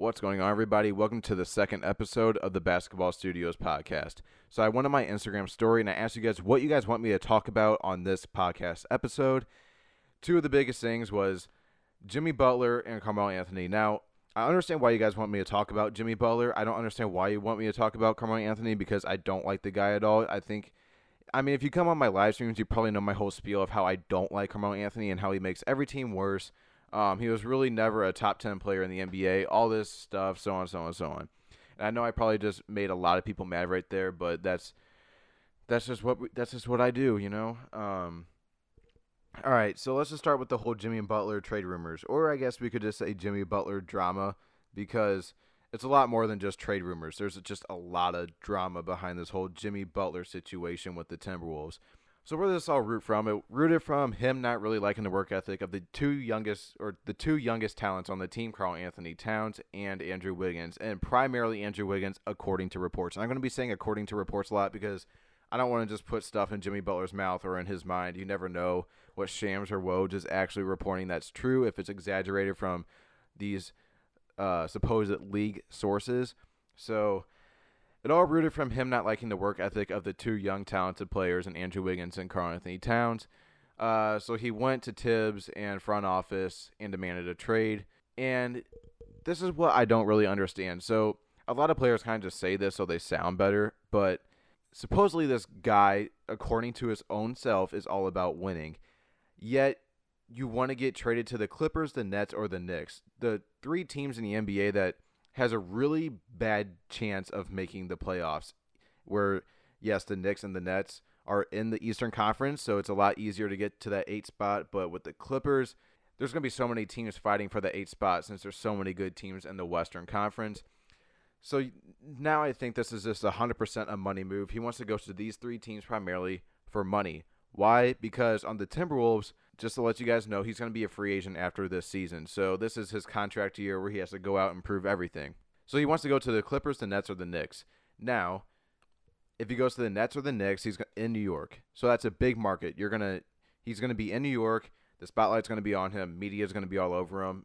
What's going on, everybody? Welcome to the second episode of the Basketball Studios podcast. So, I went on my Instagram story and I asked you guys what you guys want me to talk about on this podcast episode. Two of the biggest things was Jimmy Butler and Carmelo Anthony. Now, I understand why you guys want me to talk about Jimmy Butler. I don't understand why you want me to talk about Carmelo Anthony because I don't like the guy at all. I think, I mean, if you come on my live streams, you probably know my whole spiel of how I don't like Carmelo Anthony and how he makes every team worse. Um, he was really never a top 10 player in the NBA, all this stuff, so on, so on, so on. And I know I probably just made a lot of people mad right there, but that's that's just what we, that's just what I do, you know. Um, all right, so let's just start with the whole Jimmy Butler trade rumors, or I guess we could just say Jimmy Butler drama, because it's a lot more than just trade rumors. There's just a lot of drama behind this whole Jimmy Butler situation with the Timberwolves. So where does this all root from? It rooted from him not really liking the work ethic of the two youngest or the two youngest talents on the team, Karl-Anthony Towns and Andrew Wiggins, and primarily Andrew Wiggins, according to reports. And I'm going to be saying according to reports a lot because I don't want to just put stuff in Jimmy Butler's mouth or in his mind. You never know what Shams or Woj is actually reporting that's true. If it's exaggerated from these uh, supposed league sources, so it all rooted from him not liking the work ethic of the two young talented players in Andrew Wiggins and Karl-Anthony Towns. Uh, so he went to Thibs and front office and demanded a trade. And this is what I don't really understand. So a lot of players kind of just say this so they sound better, but supposedly this guy, according to his own self, is all about winning. Yet you want to get traded to the Clippers, the Nets, or the Knicks. The three teams in the NBA that has a really bad chance of making the playoffs. Where yes, the Knicks and the Nets are in the Eastern Conference, so it's a lot easier to get to that eight spot. But with the Clippers, there's going to be so many teams fighting for the eight spot since there's so many good teams in the Western Conference. So now I think this is just 100% a money move. He wants to go to these three teams primarily for money. Why? Because on the Timberwolves, just to let you guys know, he's going to be a free agent after this season. So this is his contract year where he has to go out and prove everything. So he wants to go to the Clippers, the Nets, or the Knicks. Now, if he goes to the Nets or the Knicks, he's in New York. So that's a big market. You're gonna, he's gonna be in New York. The spotlight's gonna be on him. Media's gonna be all over him.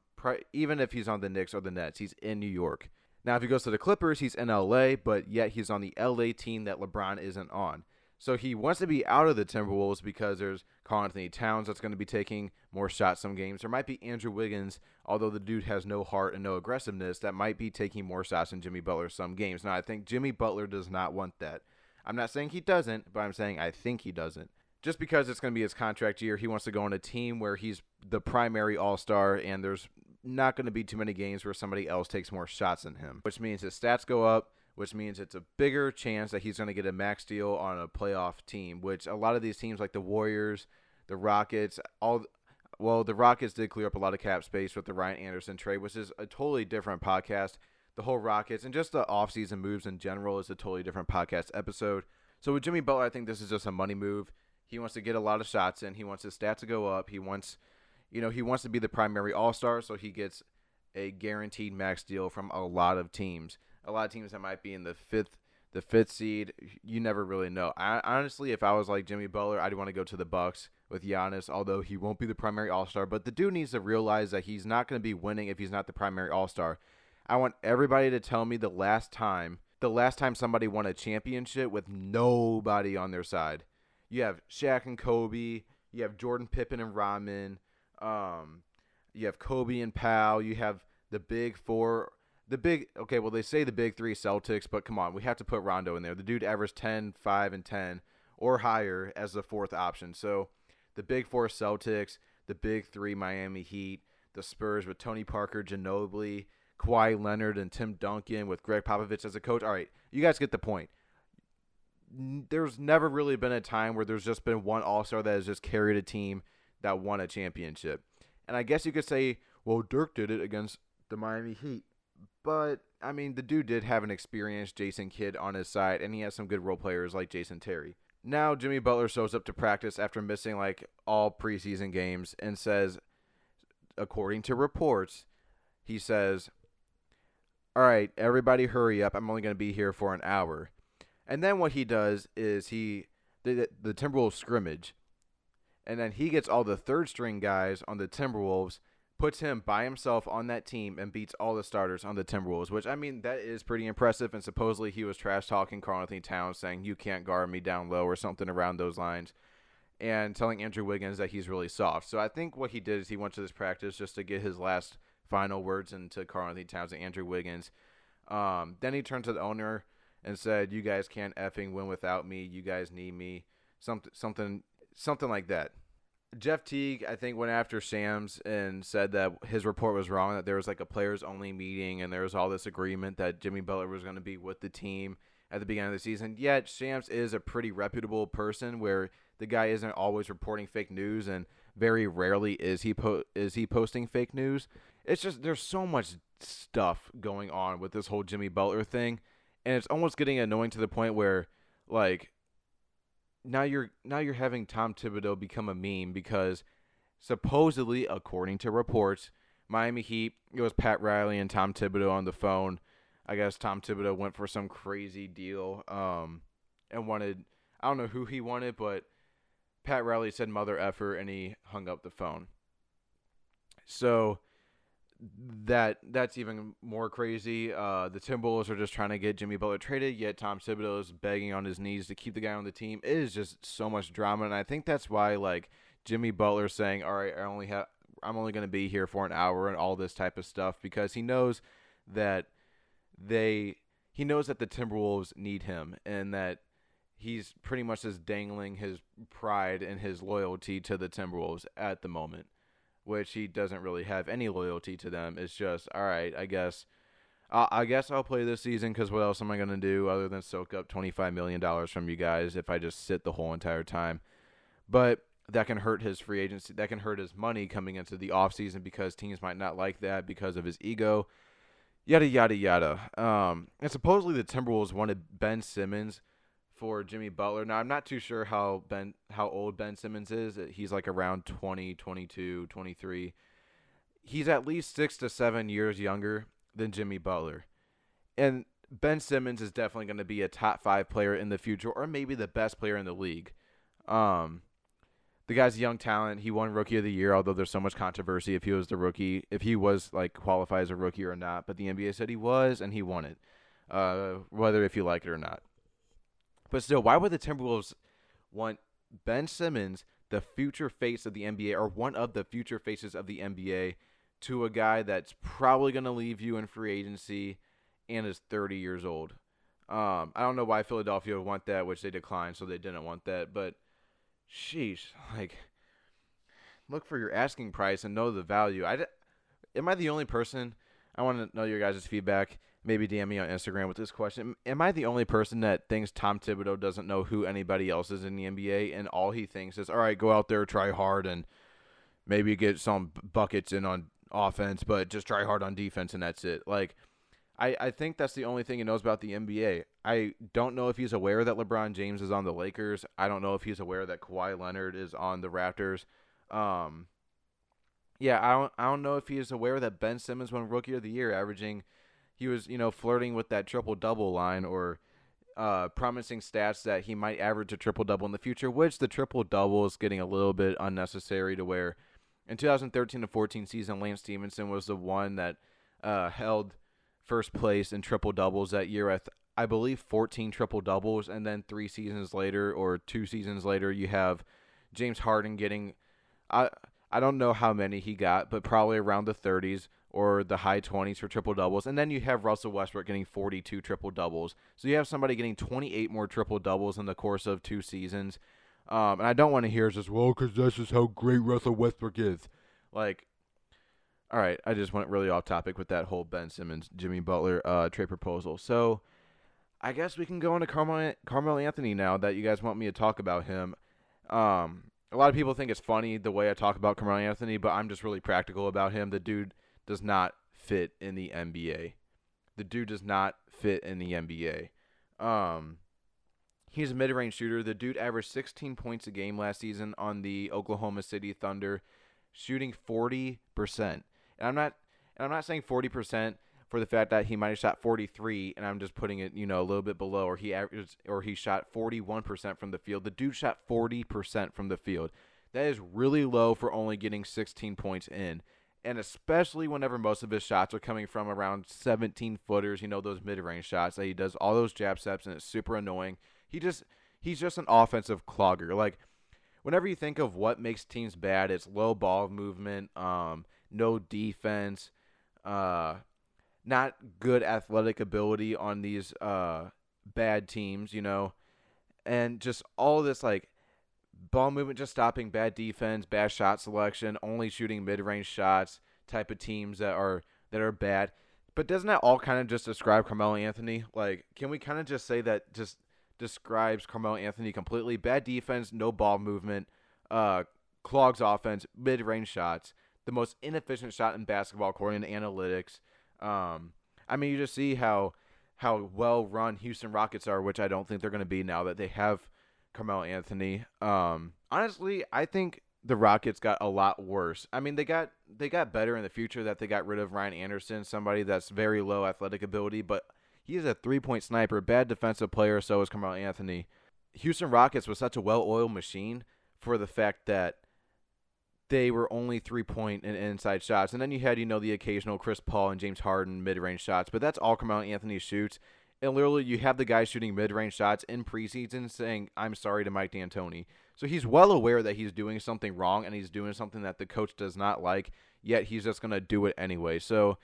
Even if he's on the Knicks or the Nets, he's in New York. Now, if he goes to the Clippers, he's in LA, but yet he's on the LA team that LeBron isn't on. So he wants to be out of the Timberwolves because there's Karl-Anthony Towns that's going to be taking more shots some games. There might be Andrew Wiggins, although the dude has no heart and no aggressiveness, that might be taking more shots than Jimmy Butler some games. Now, I think Jimmy Butler does not want that. I'm not saying he doesn't, but I'm saying I think he doesn't. Just because it's going to be his contract year, he wants to go on a team where he's the primary all star and there's not going to be too many games where somebody else takes more shots than him, which means his stats go up which means it's a bigger chance that he's going to get a max deal on a playoff team, which a lot of these teams like the Warriors, the Rockets, all well, the Rockets did clear up a lot of cap space with the Ryan Anderson trade, which is a totally different podcast. The whole Rockets and just the offseason moves in general is a totally different podcast episode. So with Jimmy Butler, I think this is just a money move. He wants to get a lot of shots in. He wants his stats to go up. He wants, you know, he wants to be the primary All Star, so he gets a guaranteed max deal from a lot of teams a lot of teams that might be in the fifth the fifth seed. You never really know. I, honestly, if I was like Jimmy Butler, I'd want to go to the Bucks with Giannis, although he won't be the primary All Star. But the dude needs to realize that he's not going to be winning if he's not the primary All Star. I want everybody to tell me the last time, the last time somebody won a championship with nobody on their side. You have Shaq and Kobe. You have Jordan Pippen and Rodman. Um, you have Kobe and Pau. You have the big four the big okay, well they say the big three Celtics, but come on, we have to put Rondo in there. The dude averaged 10, 5, and 10 or higher as the fourth option. So the big four Celtics, the big three Miami Heat, the Spurs with Tony Parker, Ginobili, Kawhi Leonard, and Tim Duncan with Gregg Popovich as a coach. All right, you guys get the point. There's never really been a time where there's just been one All Star that has just carried a team that won a championship. And I guess you could say, well, Dirk did it against the Miami Heat. But I mean, the dude did have an experienced Jason Kidd on his side, and he has some good role players like Jason Terry. Now Jimmy Butler shows up to practice after missing like all preseason games and says, according to reports, he says, "All right, everybody, hurry up! I'm only going to be here for an hour." And then what he does is he the the Timberwolves scrimmage, and then he gets all the third string guys on the Timberwolves puts him by himself on that team and beats all the starters on the Timberwolves, which I mean that is pretty impressive. And supposedly he was trash talking Karl-Anthony Towns, saying you can't guard me down low or something around those lines, and telling Andrew Wiggins that he's really soft. So I think what he did is he went to this practice just to get his last final words into Karl-Anthony Towns and Andrew Wiggins. Um, then he turned to the owner and said, "You guys can't effing win without me. You guys need me." Something, something, something like that. Jeff Teague, I think, went after Shams and said that his report was wrong. That there was like a players only meeting and there was all this agreement that Jimmy Butler was going to be with the team at the beginning of the season. Yet Shams is a pretty reputable person, where the guy isn't always reporting fake news and very rarely is he po- is he posting fake news. It's just there's so much stuff going on with this whole Jimmy Butler thing, and it's almost getting annoying to the point where like now you're now you're having Tom Thibodeau become a meme because supposedly, according to reports, Miami Heat it was Pat Riley and Tom Thibodeau on the phone. I guess Tom Thibodeau went for some crazy deal um, and wanted I don't know who he wanted, but Pat Riley said mother effer and he hung up the phone. So that that's even more crazy. Uh, the Timberwolves are just trying to get Jimmy Butler traded, yet Tom Thibodeau is begging on his knees to keep the guy on the team. It is just so much drama, and I think that's why like Jimmy Butler saying, "All right, I only have I'm only going to be here for an hour," and all this type of stuff because he knows that they he knows that the Timberwolves need him and that he's pretty much just dangling his pride and his loyalty to the Timberwolves at the moment which he doesn't really have any loyalty to them. It's just, all right, I guess. Uh, I guess I'll play this season because what else am I going to do other than soak up $25 million from you guys if I just sit the whole entire time? But that can hurt his free agency. That can hurt his money coming into the offseason because teams might not like that because of his ego. Yada, yada, yada. Um, and supposedly the Timberwolves wanted Ben Simmons for Jimmy Butler. Now, I'm not too sure how Ben how old Ben Simmons is. He's like around 20, 22, 23. He's at least 6 to 7 years younger than Jimmy Butler. And Ben Simmons is definitely going to be a top 5 player in the future or maybe the best player in the league. Um the guy's young talent. He won rookie of the year, although there's so much controversy if he was the rookie, if he was like qualified as a rookie or not. But the NBA said he was, and he won it, uh, whether if you like it or not. But still, why would the Timberwolves want Ben Simmons, the future face of the NBA, or one of the future faces of the NBA, to a guy that's probably going to leave you in free agency and is 30 years old? Um, I don't know why Philadelphia would want that, which they declined, so they didn't want that. But, sheesh, like, look for your asking price and know the value. I, am I the only person? I want to know your guys' feedback maybe DM me on Instagram with this question. Am I the only person that thinks Tom Thibodeau doesn't know who anybody else is in the NBA and all he thinks is, all right, go out there, try hard, and maybe get some buckets in on offense, but just try hard on defense, and that's it? Like, I, I think that's the only thing he knows about the NBA. I don't know if he's aware that LeBron James is on the Lakers. I don't know if he's aware that Kawhi Leonard is on the Raptors. Um, yeah, I don't I don't know if he is aware that Ben Simmons won Rookie of the Year, averaging – he was, you know, flirting with that triple double line or uh, promising stats that he might average a triple double in the future, which the triple double is getting a little bit unnecessary to where in 2013 to 14 season, Lance Stephenson was the one that uh, held first place in triple doubles that year. I, th- I believe 14 triple doubles, and then three seasons later or two seasons later, you have James Harden getting. I I don't know how many he got, but probably around the 30s or the high 20s for triple doubles. And then you have Russell Westbrook getting 42 triple doubles. So you have somebody getting 28 more triple doubles in the course of two seasons. Um, and I don't want to hear just, well, because that's just how great Russell Westbrook is. Like, all right, I just went really off topic with that whole Ben Simmons, Jimmy Butler uh, trade proposal. So I guess we can go into Carmel, Carmelo Anthony now that you guys want me to talk about him. Um, a lot of people think it's funny the way I talk about Carmelo Anthony, but I'm just really practical about him. The dude does not fit in the NBA. The dude does not fit in the NBA. Um, he's a mid-range shooter. The dude averaged 16 points a game last season on the Oklahoma City Thunder, shooting 40%. And I'm not and I'm not saying 40% for the fact that he might have shot 43 and I'm just putting it, you know, a little bit below or he averaged or he shot 41% from the field. The dude shot 40% from the field. That is really low for only getting 16 points in and especially whenever most of his shots are coming from around 17 footers, you know, those mid range shots that he does all those jab steps, and it's super annoying. He just, he's just an offensive clogger. Like, whenever you think of what makes teams bad, it's low ball movement, um, no defense, uh, not good athletic ability on these uh, bad teams, you know, and just all this like ball movement, just stopping bad defense, bad shot selection, only shooting mid range shots type of teams that are that are bad. But doesn't that all kind of just describe Carmelo Anthony? Like, can we kind of just say that just describes Carmelo Anthony completely? Bad defense, no ball movement, uh, clogs offense, mid range shots, the most inefficient shot in basketball according to analytics. Um, I mean, you just see how how well run Houston Rockets are, which I don't think they're going to be now that they have Carmelo Anthony. Um, honestly, I think the Rockets got a lot worse. I mean, they got they got better in the future that they got rid of Ryan Anderson, somebody that's very low athletic ability, but he is a three point sniper, bad defensive player. So is Carmelo Anthony. Houston Rockets was such a well oiled machine for the fact that they were only three point and inside shots. And then you had, you know, the occasional Chris Paul and James Harden mid range shots, but that's all Carmelo Anthony shoots. And literally, you have the guy shooting mid range shots in preseason saying, I'm sorry to Mike D'Antoni. So he's well aware that he's doing something wrong and he's doing something that the coach does not like, yet he's just going to do it anyway. So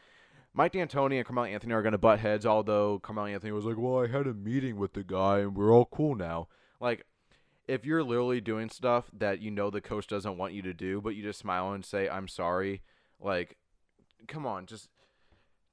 Mike D'Antoni and Carmelo Anthony are going to butt heads, although Carmelo Anthony was like, Well, I had a meeting with the guy and we're all cool now. Like, if you're literally doing stuff that you know the coach doesn't want you to do, but you just smile and say, I'm sorry, like, come on, just,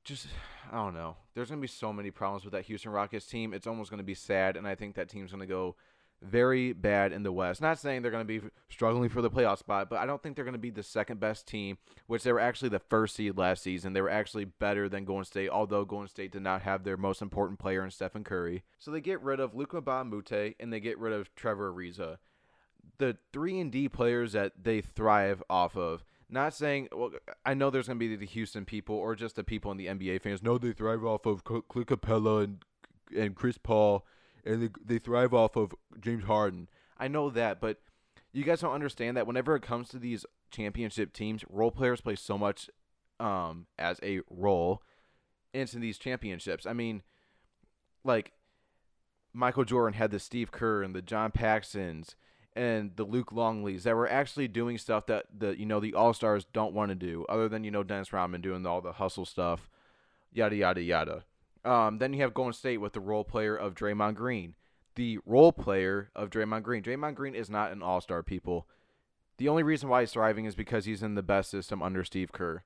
just, I don't know. There's to be so many problems with that Houston Rockets team. It's almost to be sad, and I think that team's to go very bad in the West. Not saying they're going to be struggling for the playoff spot, but I don't think they're going to be the second best team, which they were actually the first seed last season. They were actually better than Golden State, although Golden State did not have their most important player in Stephen Curry. So they get rid of Luca Mbah a Moute and they get rid of Trevor Ariza. The 3 and D players that they thrive off of. Not saying, well, I know there's going to be the Houston people or just the people in the NBA fans. No, they thrive off of Clint Capela and and Chris Paul and they, they thrive off of James Harden. I know that, but you guys don't understand that whenever it comes to these championship teams, role players play so much um, as a role into these championships. I mean, like Michael Jordan had the Steve Kerr and the John Paxsons and the Luke Longleys that were actually doing stuff that the you know the All Stars don't want to do, other than you know Dennis Rodman doing all the hustle stuff, yada yada yada. Um, then you have Golden State with the role player of Draymond Green. The role player of Draymond Green. Draymond Green is not an all star, people. The only reason why he's thriving is because he's in the best system under Steve Kerr.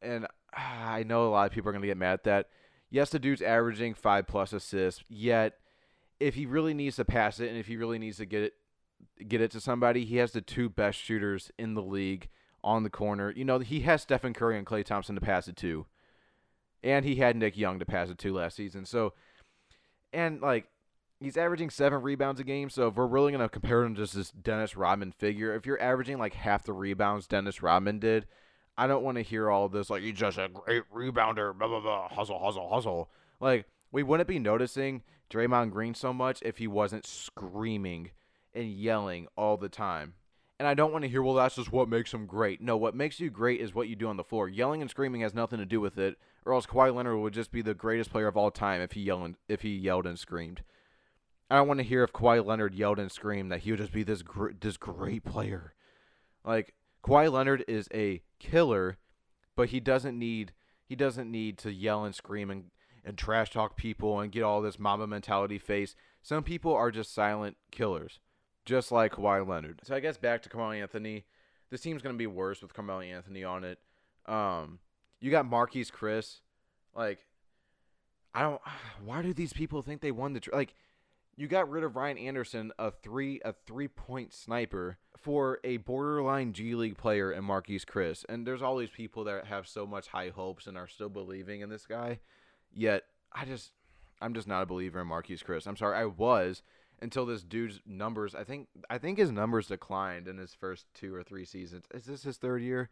And I know a lot of people are going to get mad at that. Yes, the dude's averaging five plus assists, yet if he really needs to pass it and if he really needs to get it get it to somebody, he has the two best shooters in the league on the corner. You know, he has Stephen Curry and Klay Thompson to pass it to and he had Nick Young to pass it to last season. So, and like he's averaging seven rebounds a game. So if we're really gonna compare him to this Dennis Rodman figure, if you're averaging like half the rebounds Dennis Rodman did, I don't want to hear all this like he's just a great rebounder, blah blah blah, hustle hustle hustle. Like we wouldn't be noticing Draymond Green so much if he wasn't screaming and yelling all the time. And I don't want to hear, well, that's just what makes him great. No, what makes you great is what you do on the floor. Yelling and screaming has nothing to do with it or else Kawhi Leonard would just be the greatest player of all time if he yelled if he yelled and screamed. I don't want to hear if Kawhi Leonard yelled and screamed that he would just be this gr- this great player. Like Kawhi Leonard is a killer, but he doesn't need he doesn't need to yell and scream and and trash talk people and get all this Mamba mentality face. Some people are just silent killers, just like Kawhi Leonard. So I guess back to Carmelo Anthony. This team's gonna be worse with Carmelo Anthony on it. Um, you got Marquese Chriss. Like, I don't. Why do these people think they won the tr- like? You got rid of Ryan Anderson, a three a three point sniper, for a borderline G League player and Marquese Chriss. And there's all these people that have so much high hopes and are still believing in this guy. Yet I just I'm just not a believer in Marquese Chriss. I'm sorry, I was until this dude's numbers. I think I think his numbers declined in his first two or three seasons. Is this his third year?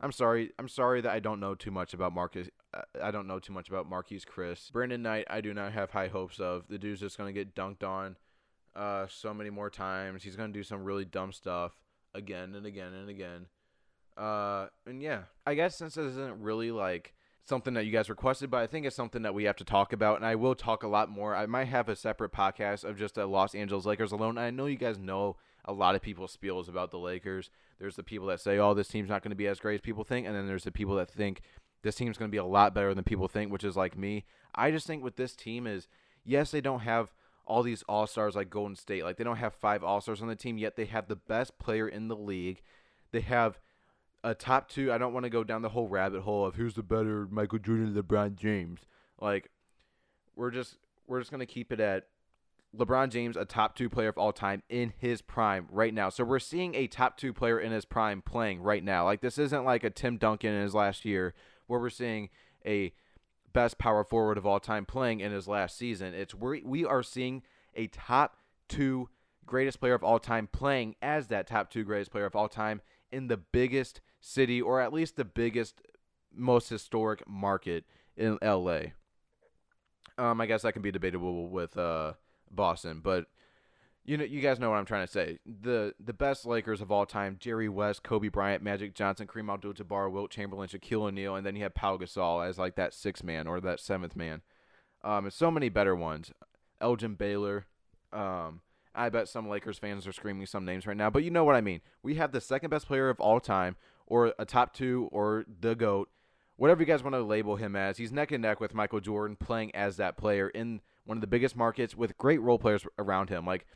I'm sorry. I'm sorry that I don't know too much about Marcus. Uh, I don't know too much about Marquese Chriss. Brandon Knight, I do not have high hopes of. The dude's just gonna get dunked on, uh, so many more times. He's gonna do some really dumb stuff again and again and again. Uh, and yeah, I guess since this isn't really like something that you guys requested, but I think it's something that we have to talk about, and I will talk a lot more. I might have a separate podcast of just the Los Angeles Lakers alone. I know you guys know a lot of people's spiels about the Lakers. There's the people that say, "Oh, this team's not going to be as great as people think," and then there's the people that think this team's going to be a lot better than people think, which is like me. I just think with this team is yes, they don't have all these all stars like Golden State. Like they don't have five all stars on the team yet. They have the best player in the league. They have a top two. I don't want to go down the whole rabbit hole of who's the better Michael Jordan, or LeBron James. Like we're just we're just gonna keep it at LeBron James, a top two player of all time in his prime right now. So we're seeing a top two player in his prime playing right now. Like this isn't like a Tim Duncan in his last year where we're seeing a best power forward of all time playing in his last season. It's we we are seeing a top two greatest player of all time playing as that top two greatest player of all time in the biggest city or at least the biggest most historic market in LA. Um, I guess that can be debatable with uh, Boston, but you know, you guys know what I'm trying to say. The the best Lakers of all time: Jerry West, Kobe Bryant, Magic Johnson, Kareem Abdul-Jabbar, Wilt Chamberlain, Shaquille O'Neal, and then you have Pau Gasol as like that sixth man or that seventh man. Um, and so many better ones. Elgin Baylor. Um, I bet some Lakers fans are screaming some names right now, but you know what I mean. We have the second best player of all time, or a top two, or the goat, whatever you guys want to label him as. He's neck and neck with Michael Jordan, playing as that player in one of the biggest markets with great role players around him. Like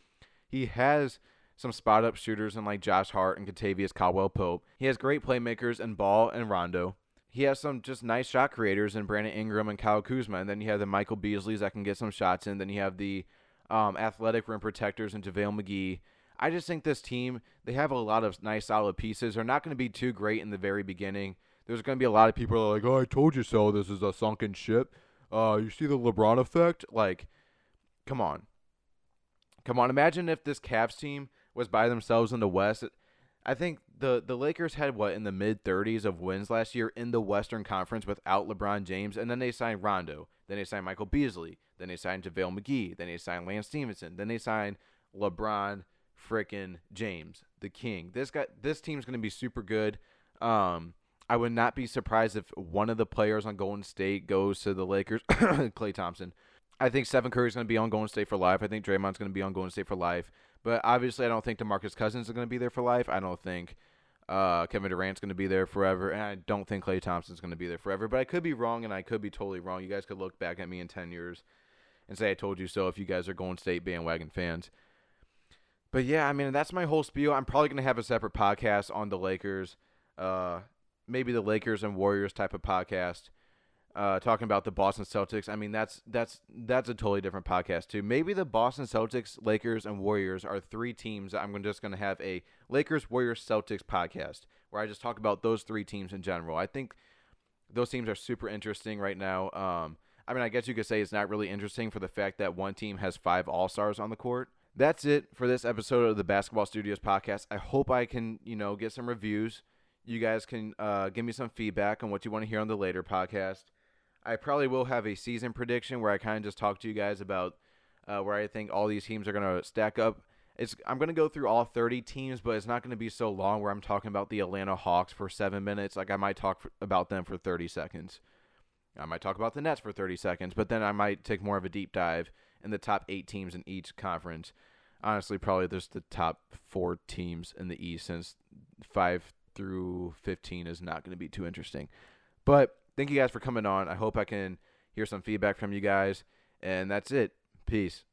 he has some spot up shooters in like Josh Hart and Kentavious Caldwell Pope. He has great playmakers in Ball and Rondo. He has some just nice shot creators in Brandon Ingram and Kyle Kuzma. And then you have the Michael Beasleys that can get some shots in. Then you have the um, athletic rim protectors and JaVale McGee. I just think this team, they have a lot of nice, solid pieces. They're not going to be too great in the very beginning. There's going to be a lot of people are like, oh, I told you so. This is a sunken ship. Uh, you see the LeBron effect? Like, come on. Come on, imagine if this Cavs team was by themselves in the West. I think the the Lakers had what in the mid 30s of wins last year in the Western Conference without LeBron James, and then they signed Rondo, then they signed Michael Beasley, then they signed JaVale McGee, then they signed Lance Stephenson, then they signed LeBron frickin' James, the King. This guy, this team's gonna be super good. Um, I would not be surprised if one of the players on Golden State goes to the Lakers. Klay Thompson. I think Stephen Curry's going to be on Golden State for life. I think Draymond's going to be on Golden State for life. But obviously, I don't think DeMarcus Cousins is going to be there for life. I don't think uh, Kevin Durant's going to be there forever. And I don't think Klay Thompson's going to be there forever. But I could be wrong, and I could be totally wrong. You guys could look back at me in 10 years and say I told you so if you guys are Golden State bandwagon fans. But yeah, I mean, that's my whole spiel. I'm probably going to have a separate podcast on the Lakers. Uh, maybe the Lakers and Warriors type of podcast uh, talking about the Boston Celtics. I mean, that's that's that's a totally different podcast too. Maybe the Boston Celtics, Lakers, and Warriors are three teams. I'm just going to have a Lakers, Warriors, Celtics podcast where I just talk about those three teams in general. I think those teams are super interesting right now. Um, I mean, I guess you could say it's not really interesting for the fact that one team has five All Stars on the court. That's it for this episode of the Basketball Studios podcast. I hope I can, you know, get some reviews. You guys can uh, give me some feedback on what you want to hear on the later podcast. I probably will have a season prediction where I kind of just talk to you guys about uh, where I think all these teams are going to stack up. It's I'm going to go through all 30 teams, but it's not going to be so long where I'm talking about the Atlanta Hawks for seven minutes. Like I might talk about them for 30 seconds. I might talk about the Nets for 30 seconds, but then I might take more of a deep dive in the top eight teams in each conference. Honestly, probably just the top four teams in the East, since five through 15 is not going to be too interesting. But thank you guys for coming on. I hope I can hear some feedback from you guys. And that's it. Peace.